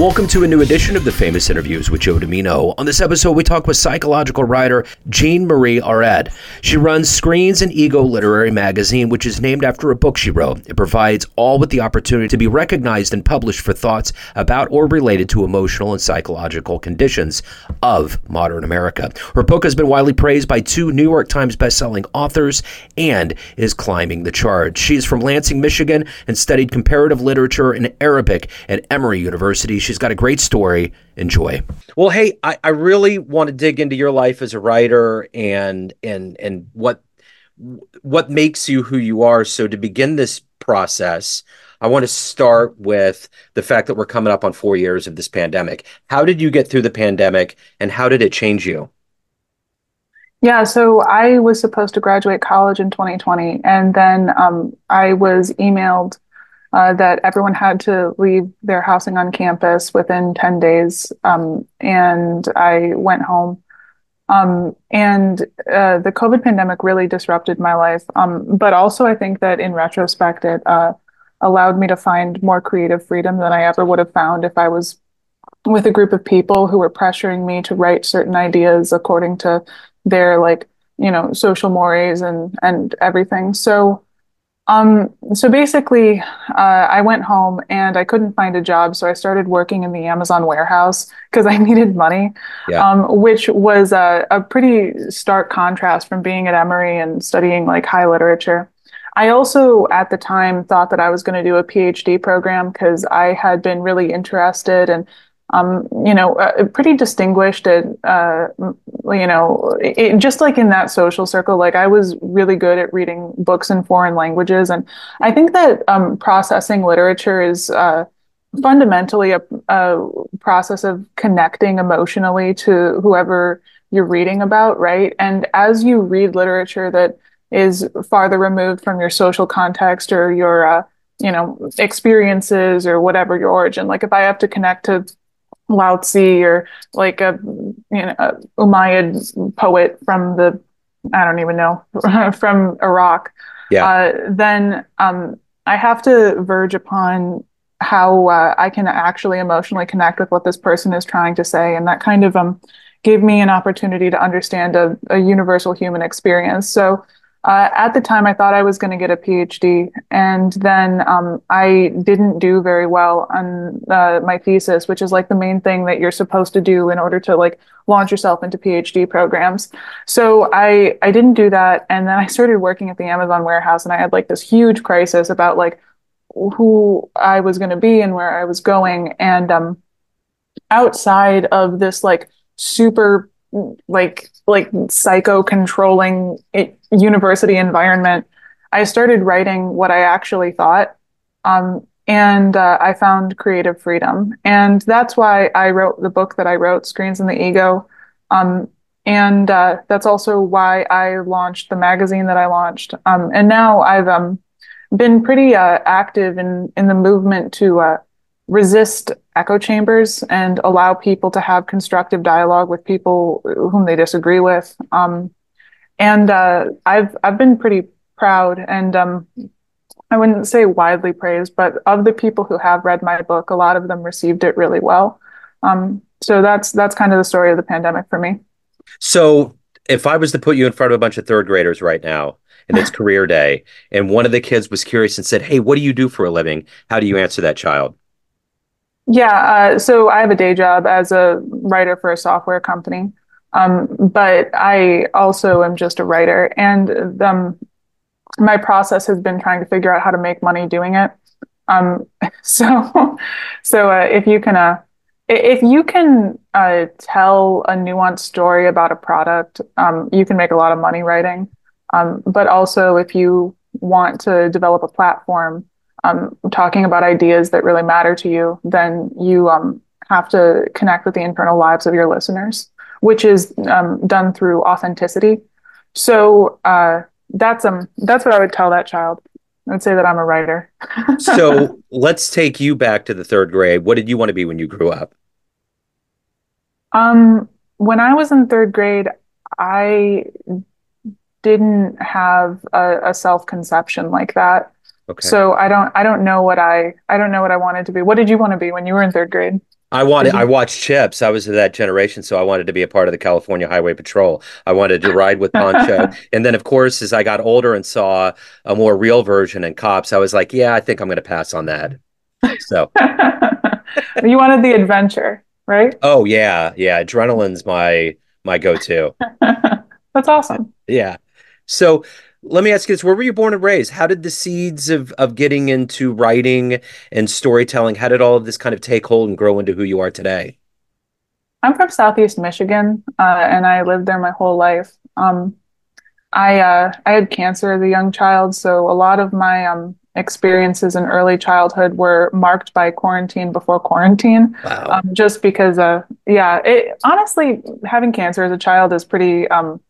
Welcome to a new edition of the Famous Interviews with Joe Dimino. On this episode, we talk with psychological writer Jane Marie Auret. She runs Screens and Ego Literary Magazine, which is named after a book she wrote. It provides all with the opportunity to be recognized and published for thoughts about or related to emotional and psychological conditions of modern America. Her book has been widely praised by two New York Times bestselling authors and is climbing the charts. She is from Lansing, Michigan, and studied comparative literature and Arabic at Emory University. She's got a great story. Enjoy. Well, hey, I, I really want to dig into your life as a writer and and and what what makes you who you are. So to begin this process, I want to start with the fact that we're coming up on four years of this pandemic. How did you get through the pandemic and how did it change you? Yeah, so I was supposed to graduate college in 2020, and then um, I was emailed uh, that everyone had to leave their housing on campus within 10 days. Um, and I went home. Um, and uh, the COVID pandemic really disrupted my life. Um, but also, I think that in retrospect, it uh, allowed me to find more creative freedom than I ever would have found if I was with a group of people who were pressuring me to write certain ideas according to their like you know social mores and and everything so um, so basically, uh, I went home and I couldn't find a job, so I started working in the Amazon warehouse because I needed money, yeah. um, which was a, a pretty stark contrast from being at Emory and studying like high literature. I also, at the time, thought that I was going to do a PhD program because I had been really interested and um, you know, uh, pretty distinguished at, uh, you know, it, just like in that social circle, like I was really good at reading books in foreign languages. And I think that um, processing literature is uh, fundamentally a, a, process of connecting emotionally to whoever you're reading about, right? And as you read literature that is farther removed from your social context or your, uh, you know, experiences or whatever your origin, like if I have to connect to Lao Tzu or like a you know a Umayyad poet from the I don't even know from Iraq. Yeah. Uh, then um, I have to verge upon how uh, I can actually emotionally connect with what this person is trying to say, and that kind of um gave me an opportunity to understand a, a universal human experience. So uh, at the time, I thought I was going to get a PhD, and then um, I didn't do very well on uh, my thesis, which is like the main thing that you're supposed to do in order to like launch yourself into PhD programs. So I I didn't do that, and then I started working at the Amazon warehouse, and I had like this huge crisis about like who I was going to be and where I was going, and um, outside of this like super like like psycho controlling university environment i started writing what i actually thought um, and uh, i found creative freedom. And that's why i wrote the book that i wrote screens and the ego. Um, and uh, that's also why i launched the magazine that i launched. Um, and now i've um, been pretty uh, active in in the movement to uh, resist echo chambers and allow people to have constructive dialogue with people whom they disagree with. Um, and uh, I've I've been pretty proud, and um, I wouldn't say widely praised, but of the people who have read my book, a lot of them received it really well. Um, so that's that's kind of the story of the pandemic for me. So if I was to put you in front of a bunch of third graders right now, and it's career day, and one of the kids was curious and said, "Hey, what do you do for a living?" How do you answer that child? Yeah, uh, so I have a day job as a writer for a software company, um, but I also am just a writer, and um, my process has been trying to figure out how to make money doing it. Um, so, so uh, if you can, uh, if you can uh, tell a nuanced story about a product, um, you can make a lot of money writing. Um, but also, if you want to develop a platform um, talking about ideas that really matter to you, then you um, have to connect with the internal lives of your listeners, which is um, done through authenticity. So uh, that's um that's what I would tell that child. I would say that I'm a writer. so let's take you back to the third grade. What did you want to be when you grew up? Um, when I was in third grade, I didn't have a, a self conception like that. Okay. So I don't I don't know what I I don't know what I wanted to be. What did you want to be when you were in third grade? I wanted, I watched Chips. I was of that generation, so I wanted to be a part of the California Highway Patrol. I wanted to ride with Pancho. and then, of course, as I got older and saw a more real version in Cops, I was like, yeah, I think I'm going to pass on that. So you wanted the adventure, right? Oh yeah, yeah. Adrenaline's my my go-to. That's awesome. Yeah. So let me ask you this: Where were you born and raised? How did the seeds of of getting into writing and storytelling? How did all of this kind of take hold and grow into who you are today? I'm from Southeast Michigan, uh, and I lived there my whole life. Um, I uh, I had cancer as a young child, so a lot of my um, experiences in early childhood were marked by quarantine before quarantine. Wow. Um, just because, uh, yeah, it, honestly, having cancer as a child is pretty um,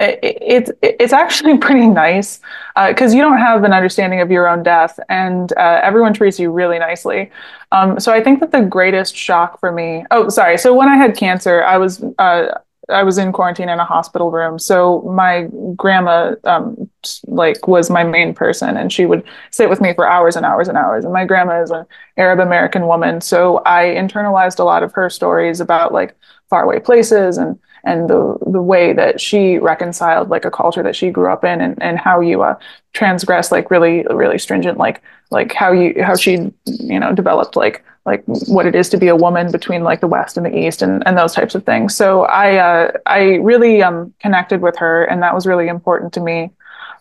it's it's actually pretty nice because uh, you don't have an understanding of your own death, and uh, everyone treats you really nicely. Um, so I think that the greatest shock for me. Oh, sorry. So when I had cancer, I was uh, I was in quarantine in a hospital room. So my grandma, um, like, was my main person, and she would sit with me for hours and hours and hours. And my grandma is an Arab American woman, so I internalized a lot of her stories about like faraway places and and the the way that she reconciled like a culture that she grew up in, and and how you uh, transgress like really really stringent like like how you how she you know developed like like what it is to be a woman between like the West and the East and, and those types of things. So I uh, I really um, connected with her, and that was really important to me.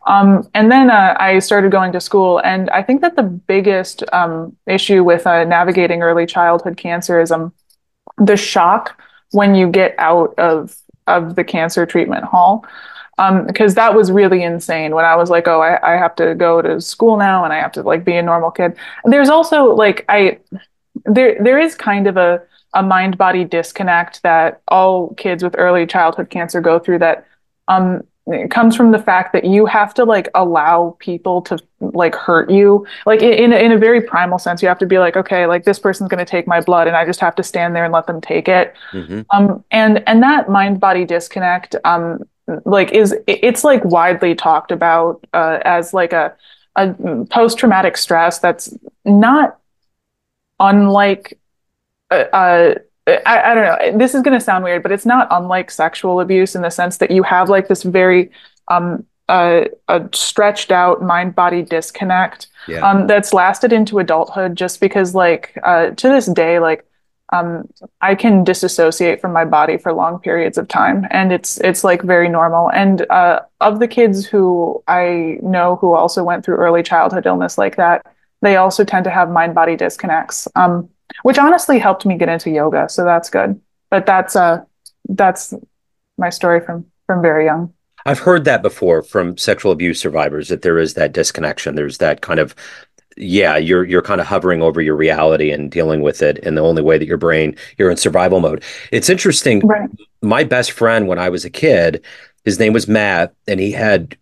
Um, and then uh, I started going to school, and I think that the biggest um, issue with uh, navigating early childhood cancer is um, the shock when you get out of of the cancer treatment hall because um, that was really insane when I was like, oh, I, I have to go to school now and I have to like be a normal kid. There's also like I there there is kind of a a mind body disconnect that all kids with early childhood cancer go through that um it comes from the fact that you have to like allow people to like hurt you like in, in a very primal sense you have to be like okay like this person's going to take my blood and i just have to stand there and let them take it mm-hmm. um and and that mind body disconnect um like is it's like widely talked about uh, as like a a post traumatic stress that's not unlike uh, uh I, I, don't know. This is going to sound weird but it's not unlike sexual abuse in the sense that you have like this very um uh, a stretched out mind body disconnect yeah. um that's lasted into adulthood just because like uh to this day like um I can disassociate from my body for long periods of time and it's it's like very normal. And uh of the kids who I know who also went through early childhood illness like that they also tend to have mind body disconnects, um, which honestly helped me get into yoga. So that's good. But that's uh, that's my story from from very young. I've heard that before from sexual abuse survivors that there is that disconnection. There's that kind of yeah, you're you're kind of hovering over your reality and dealing with it in the only way that your brain you're in survival mode. It's interesting. Right. My best friend when I was a kid, his name was Matt, and he had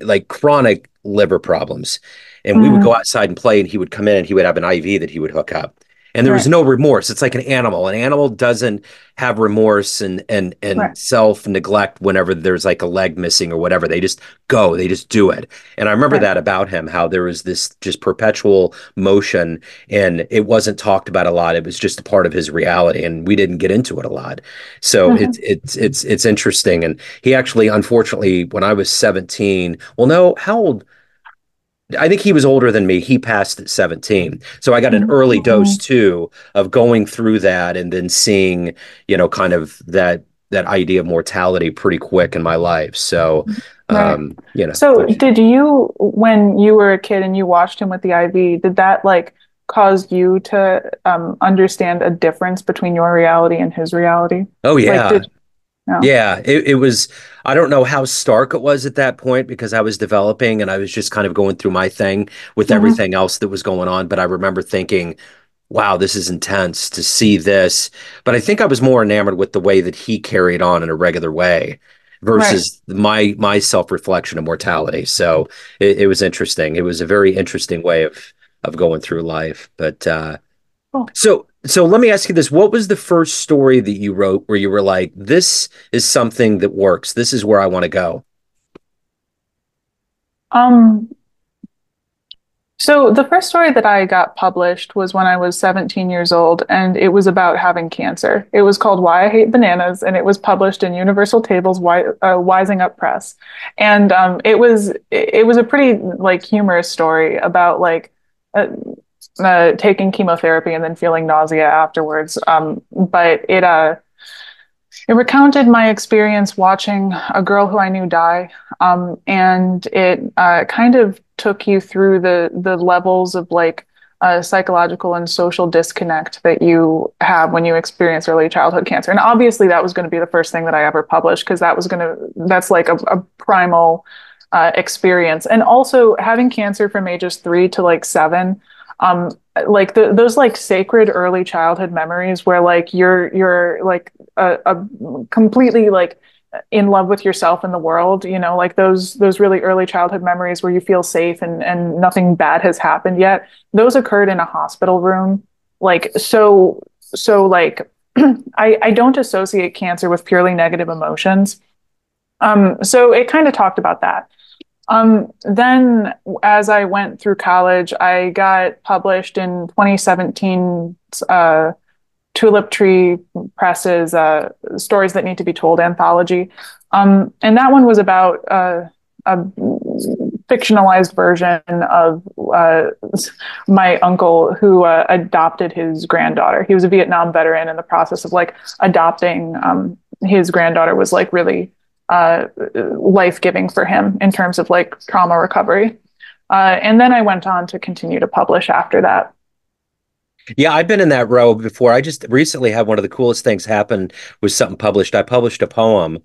like chronic liver problems and mm-hmm. we would go mm-hmm. outside and play and he would come in and he would have an IV that he would hook up and there right. was no remorse it's like an animal an animal doesn't have remorse and and and right. self neglect whenever there's like a leg missing or whatever they just go they just do it and i remember right. that about him how there was this just perpetual motion and it wasn't talked about a lot it was just a part of his reality and we didn't get into it a lot so mm-hmm. it's it's it's it's interesting and he actually unfortunately when i was 17 well no how old I think he was older than me. He passed at 17. So I got an early mm-hmm. dose too of going through that and then seeing, you know, kind of that that idea of mortality pretty quick in my life. So right. um, you know. So did you when you were a kid and you watched him with the IV, did that like cause you to um, understand a difference between your reality and his reality? Oh yeah. Like, did, no. Yeah, it, it was. I don't know how stark it was at that point because I was developing and I was just kind of going through my thing with mm-hmm. everything else that was going on. But I remember thinking, wow, this is intense to see this. But I think I was more enamored with the way that he carried on in a regular way versus right. my my self reflection of mortality. So it, it, was interesting. It was a very interesting way of of going through life. But uh, cool. so so let me ask you this what was the first story that you wrote where you were like this is something that works this is where i want to go um So the first story that I got published was when I was 17 years old, and it was about having cancer. It was called Why I Hate Bananas, and it was published in Universal Tables uh, Wising Up Press. And um, it was it was a pretty like humorous story about like uh, uh, taking chemotherapy and then feeling nausea afterwards. Um, but it uh it recounted my experience watching a girl who I knew die, um, and it uh, kind of took you through the the levels of like uh, psychological and social disconnect that you have when you experience early childhood cancer. And obviously, that was going to be the first thing that I ever published because that was going to that's like a, a primal uh, experience. And also having cancer from ages three to like seven um like the, those like sacred early childhood memories where like you're you're like a, a completely like in love with yourself and the world you know like those those really early childhood memories where you feel safe and and nothing bad has happened yet those occurred in a hospital room. Like so so like i i don't associate cancer with purely negative emotions. Um so it kind of talked about that um, then, as I went through college, I got published in 2017 uh, Tulip Tree Press's uh, Stories That Need to Be Told anthology. Um, and that one was about uh, a fictionalized version of uh, my uncle who uh, adopted his granddaughter. He was a Vietnam veteran, and the process of like adopting um, his granddaughter was like really uh, life giving for him in terms of like trauma recovery. Uh, and then I went on to continue to publish after that. Yeah, I've been in that row before. I just recently had one of the coolest things happen was something published. I published a poem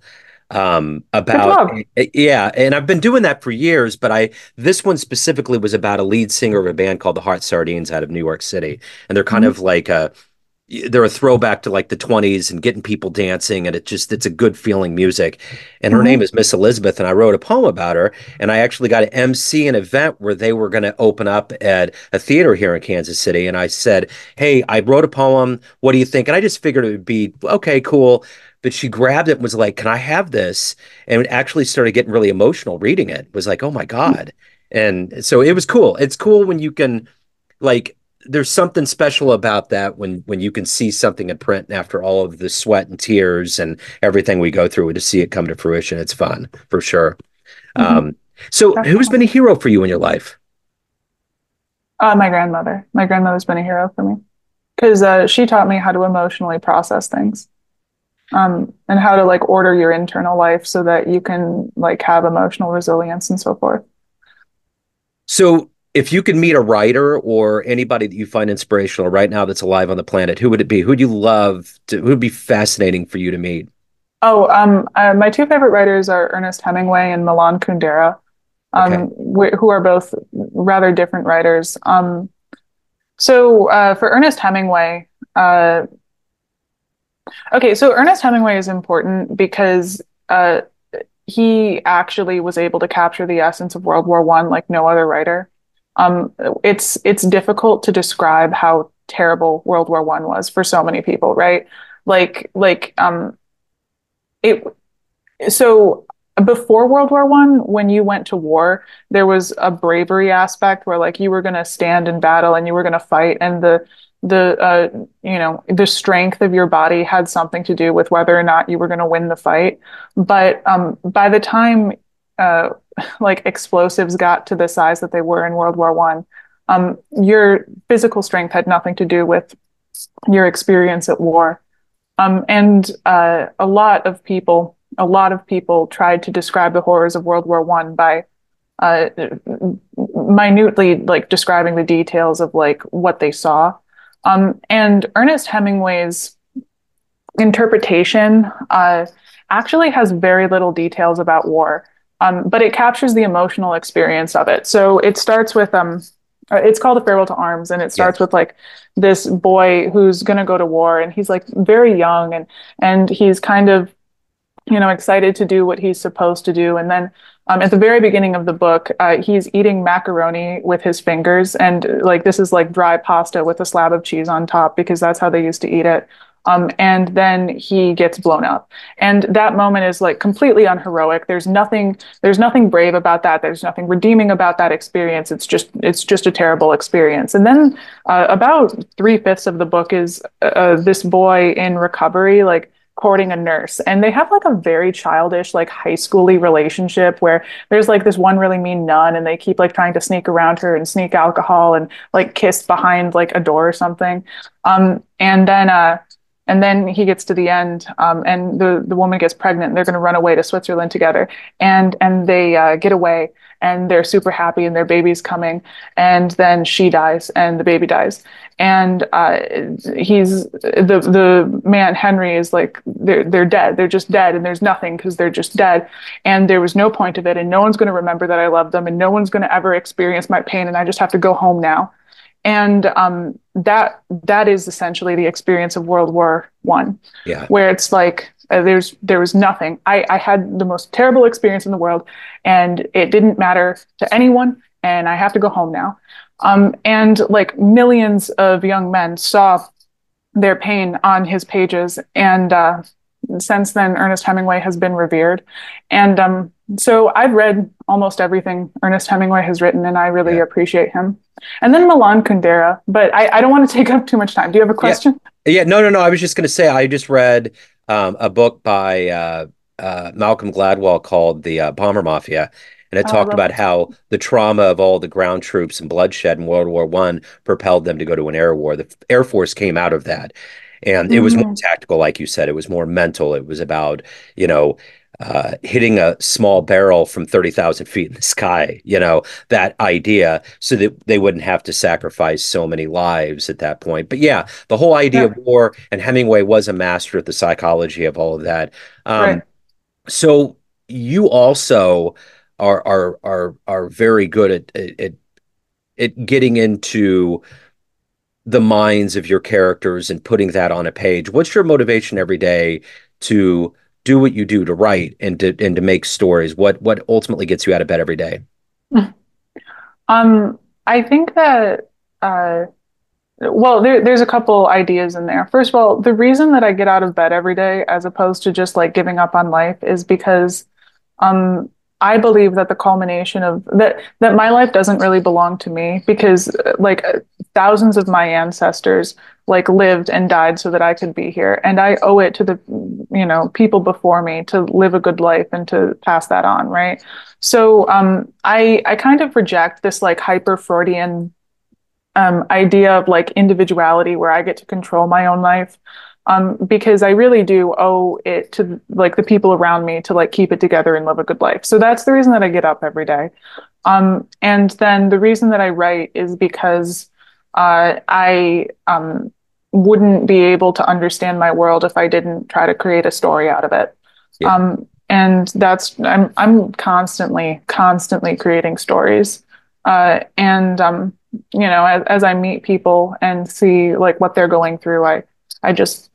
um about yeah and i've been doing that for years but i this one specifically was about a lead singer of a band called the Hot Sardines out of new york city and they're kind mm-hmm. of like a they're a throwback to like the 20s and getting people dancing and it just it's a good feeling music. And her mm-hmm. name is miss elizabeth and i wrote a poem about her and i actually got to mc an event where they were going to open up at a theater here in kansas city and i said hey i wrote a poem. What do you think? And i just figured it would be okay cool. But she grabbed it and was like can i have this? And actually started getting really emotional reading it, it was like oh my god. And so it was cool. It's cool when you can like there's something special about that when when you can see something in print after all of the sweat and tears and everything we go through to see it come to fruition. It's fun for sure. Mm-hmm. um, so who's been a hero for you in your life? Uh, my grandmother. My grandmother's been a hero for me. Because uh, she taught me how to emotionally process things um, and how to like order your internal life so that you can like have emotional resilience and so forth. So if you could meet a writer or anybody that you find inspirational right now that's alive on the planet, who would it be? Who'd you love to, who would be fascinating for you to meet? Oh, um, uh, my two favorite writers are Ernest Hemingway and Milan Kundera, um, okay. wh- who are both rather different writers. Um, so uh, for Ernest Hemingway, uh, okay, so Ernest Hemingway is important because uh, he actually was able to capture the essence of World War One like no other writer um, it's it's difficult to describe how terrible World War One was for so many people, right? Like like um, it. So before World War One, when you went to war, there was a bravery aspect where like you were going to stand in battle and you were going to fight, and the the uh, you know the strength of your body had something to do with whether or not you were going to win the fight. But um, by the time uh, like explosives got to the size that they were in World War One, um, your physical strength had nothing to do with your experience at war. Um, and uh, a lot of people, a lot of people tried to describe the horrors of World War One by uh, minutely like describing the details of like what they saw. Um, and Ernest Hemingway's interpretation uh, actually has very little details about war. Um, but it captures the emotional experience of it. So it starts with um, uh, it's called a farewell to arms, and it starts with like this boy who's going to go to war, and he's like very young, and and he's kind of you know excited to do what he's supposed to do, and then um, at the very beginning of the book, uh, he's eating macaroni with his fingers, and like this is like dry pasta with a slab of cheese on top because that's how they used to eat it. Um, and then he gets blown up. And that moment is like completely unheroic. There's nothing, there's nothing brave about that. There's nothing redeeming about that experience. It's just, it's just a terrible experience. And then uh, about three fifths of the book is uh, this boy in recovery, like courting a nurse and they have like a very childish like high schooly relationship where there's like this one really mean nun and they keep like trying to sneak around her and sneak alcohol and like kiss behind like a door or something um and then uh and then he gets to the end um, and the, the woman gets pregnant And they're going to run away to switzerland together. And and they uh, get away and they're super happy and their baby's coming and then she dies and the baby dies. And uh, he's the the man henry is like they're they're dead. They're just dead and there's nothing because they're just dead. And there was no point of it and no one's going to remember that i love them and no one's going to ever experience my pain and i just have to go home now and um, that that is essentially the experience of World War One, yeah. where it's like uh, there's there was nothing. I, I had the most terrible experience in the world, and it didn't matter to anyone, and I have to go home now. Um, and like millions of young men saw their pain on his pages, and uh, since then, Ernest Hemingway has been revered, and um, so I've read almost everything Ernest Hemingway has written, and I really yeah. appreciate him. And then Milan Kundera, but I, I, don't want to take up too much time. Do you have a question? Yeah, yeah no, no, no. I was just going to say I just read um, a book by uh, uh, Malcolm Gladwell called The uh, Bomber Mafia, and it oh, talked about how the trauma of all the ground troops and bloodshed in World War One propelled them to go to an air war. The Air Force came out of that, and it was more mm-hmm. tactical, like you said. It was more mental. It was about you know uh, hitting a small barrel from 30,000 feet in the sky, you know, that idea so that they wouldn't have to sacrifice so many lives at that point. But yeah, the whole idea yeah. of war, and Hemingway was a master of the psychology of all of that. Um, right. So you also are, are, are, are very good at, at, at getting into the minds of your characters and putting that on a page. What's your motivation every day to do what you do to write and to and to make stories? What what ultimately gets you out of bed every day? Um, I think that uh, well, there, there's a couple ideas in there. First of all, the reason that I get out of bed every day, as opposed to just like giving up on life, is because um, I believe that the culmination of that that my life doesn't really belong to me because like thousands of my ancestors like lived and died so that I could be here. And I owe it to the you know people before me to live a good life and to pass that on right? So um I I kind of reject this like hyper Freudian um idea of like individuality where I get to control my own life um, because I really do owe it to like the people around me to like keep it together and live a good life. So that's the reason that I get up every day. Um, and then the reason that I write is because uh, I um, wouldn't be able to understand my world if I didn't try to create a story out of it. Yeah. Um, and that's I'm I'm constantly constantly creating stories. Uh, and um, you know, as, as I meet people and see like what they're going through, I I just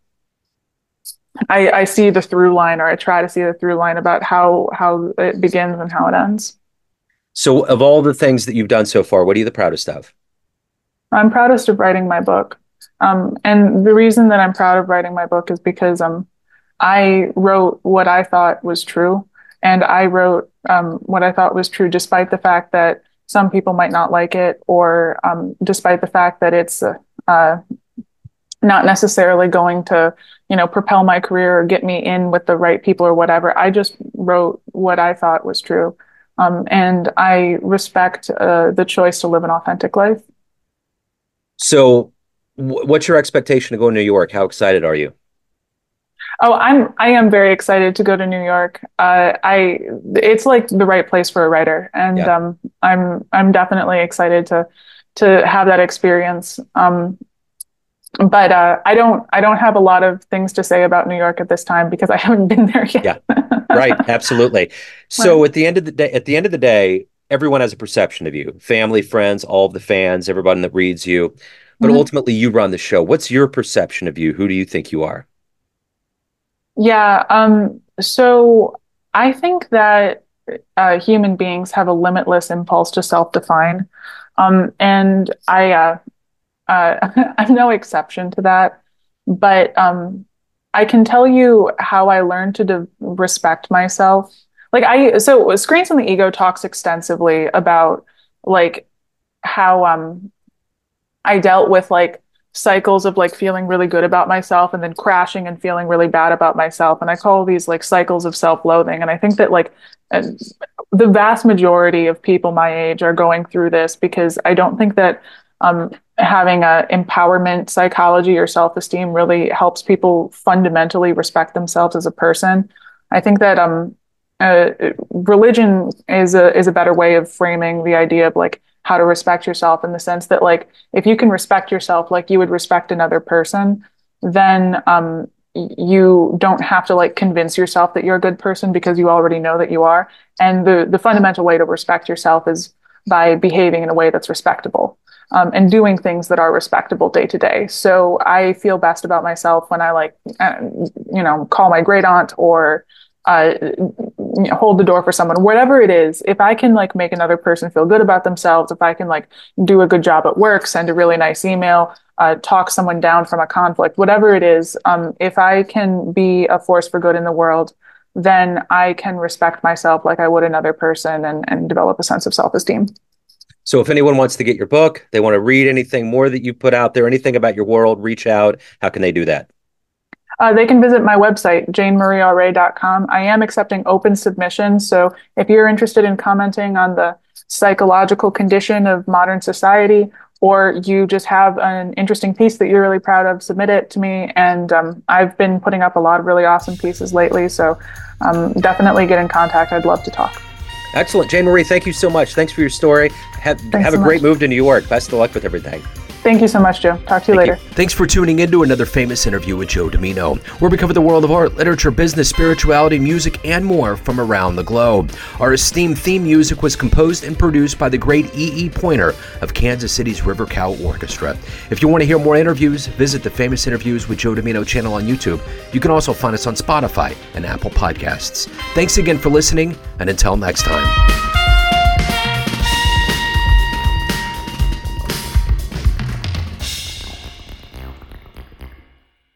I, I see the through line or I try to see the through line about how how it begins and how it ends. So of all the things that you've done so far, what are you the proudest of? I'm proudest of writing my book. Um, and the reason that I'm proud of writing my book is because um, I wrote what I thought was true. And I wrote um, what I thought was true, despite the fact that some people might not like it, or um, despite the fact that it's uh, uh, not necessarily going to you know propel my career or get me in with the right people or whatever. I just wrote what i thought was true. Um, and i respect uh, the choice to live an authentic life. So w- what's your expectation to go to new york? How excited are you? Oh i'm i am very excited to go to new york. Uh, i it's like the right place for a writer. And yeah. um, i'm i'm definitely excited to to have that experience. Um, but uh, I don't I don't have a lot of things to say about New York at this time because I haven't been there yet. yeah, right, absolutely. So at the end of the day, at the end of the day, everyone has a perception of you: family, friends, all of the fans, everybody that reads you. But mm-hmm. ultimately, you run the show. What's your perception of you? Who do you think you are? Yeah. Um. So I think that uh, human beings have a limitless impulse to self-define. Um, and I, uh, uh, I'm no exception to that. but um, I can tell you how I learned to de- respect myself. Like I, so Screens and the Ego talks extensively about like how um I dealt with like cycles of like feeling really good about myself and then crashing and feeling really bad about myself and i call these like cycles of self-loathing and i think that like the vast majority of people my age are going through this because i don't think that um, having a empowerment psychology or self-esteem really helps people fundamentally respect themselves as a person. I think that um uh, religion is a is a better way of framing the idea of like how to respect yourself in the sense that like if you can respect yourself like you would respect another person then um, you don't have to like convince yourself that you're a good person because you already know that you are. And the the fundamental way to respect yourself is by behaving in a way that's respectable um, and doing things that are respectable day to day so i feel best about myself when i like uh, you know call my great aunt or uh, hold the door for someone, whatever it is, if I can like make another person feel good about themselves, if I can like do a good job at work, send a really nice email, uh, talk someone down from a conflict, whatever it is, um, if I can be a force for good in the world, then I can respect myself like I would another person and, and develop a sense of self esteem. So if anyone wants to get your book, they want to read anything more that you put out there, anything about your world, reach out. How can they do that? Uh, they can visit my website, janemarieauret.com. I am accepting open submissions. So if you're interested in commenting on the psychological condition of modern society, or you just have an interesting piece that you're really proud of, submit it to me. And um, I've been putting up a lot of really awesome pieces lately. So um, definitely get in contact. I'd love to talk. Excellent. Jane Marie, thank you so much. Thanks for your story. Have, have so a great much. move to New York. Best of luck with everything. Thank you so much, Joe. Talk to you Thank later. You. Thanks for tuning in to another famous interview with Joe Dimino, where we cover the world of art, literature, business, spirituality, music, and more from around the globe. Our esteemed theme music was composed and produced by the great E. E. Pointer of Kansas City's River Cow Orchestra. If you want to hear more interviews, visit the Famous Interviews with Joe Dimino channel on YouTube. You can also find us on Spotify and Apple Podcasts. Thanks again for listening, and until next time.